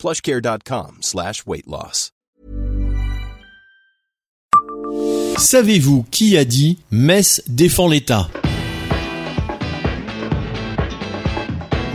plushcare.com slash weight loss. Savez-vous qui a dit Metz défend l'État?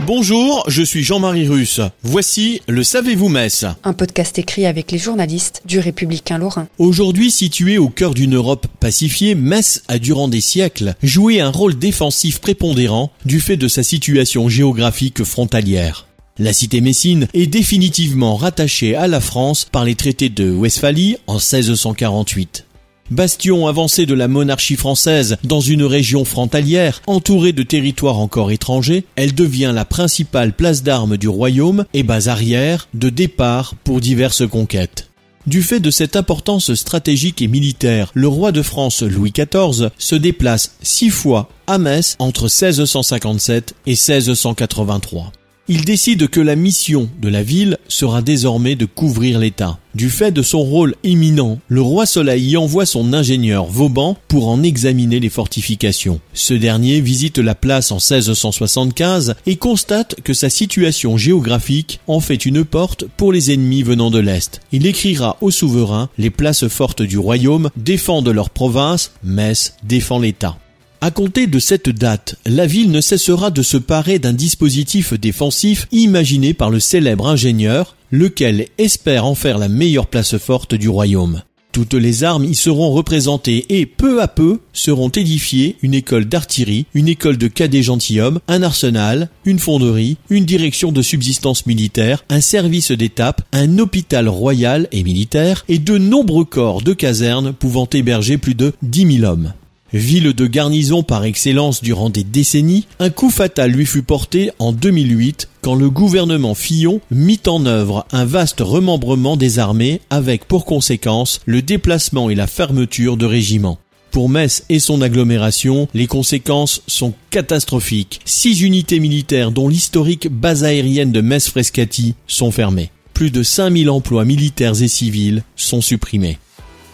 Bonjour, je suis Jean-Marie Russe. Voici le Savez-vous Metz? Un podcast écrit avec les journalistes du Républicain Lorrain. Aujourd'hui situé au cœur d'une Europe pacifiée, Metz a durant des siècles joué un rôle défensif prépondérant du fait de sa situation géographique frontalière. La cité messine est définitivement rattachée à la France par les traités de Westphalie en 1648. Bastion avancé de la monarchie française dans une région frontalière entourée de territoires encore étrangers, elle devient la principale place d'armes du royaume et base arrière de départ pour diverses conquêtes. Du fait de cette importance stratégique et militaire, le roi de France Louis XIV se déplace six fois à Metz entre 1657 et 1683 il décide que la mission de la ville sera désormais de couvrir l'État. Du fait de son rôle éminent, le roi Soleil y envoie son ingénieur Vauban pour en examiner les fortifications. Ce dernier visite la place en 1675 et constate que sa situation géographique en fait une porte pour les ennemis venant de l'Est. Il écrira au souverain les places fortes du royaume défendent leur province, Metz défend l'État. À compter de cette date, la ville ne cessera de se parer d'un dispositif défensif imaginé par le célèbre ingénieur, lequel espère en faire la meilleure place forte du royaume. Toutes les armes y seront représentées et peu à peu seront édifiées une école d'artillerie, une école de cadets gentilshommes, un arsenal, une fonderie, une direction de subsistance militaire, un service d'étape, un hôpital royal et militaire et de nombreux corps de casernes pouvant héberger plus de 10 000 hommes. Ville de garnison par excellence durant des décennies, un coup fatal lui fut porté en 2008 quand le gouvernement Fillon mit en œuvre un vaste remembrement des armées avec pour conséquence le déplacement et la fermeture de régiments. Pour Metz et son agglomération, les conséquences sont catastrophiques. Six unités militaires dont l'historique base aérienne de Metz-Frescati sont fermées. Plus de 5000 emplois militaires et civils sont supprimés.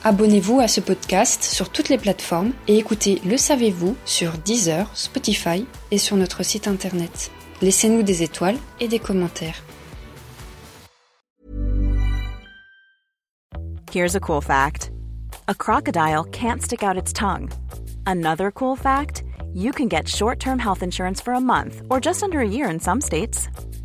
Abonnez-vous à ce podcast sur toutes les plateformes et écoutez Le Savez-vous sur Deezer, Spotify et sur notre site internet. Laissez-nous des étoiles et des commentaires. Here's a cool fact. A crocodile can't stick out its tongue. Another cool fact, you can get short-term health insurance for a month or just under a year in some states.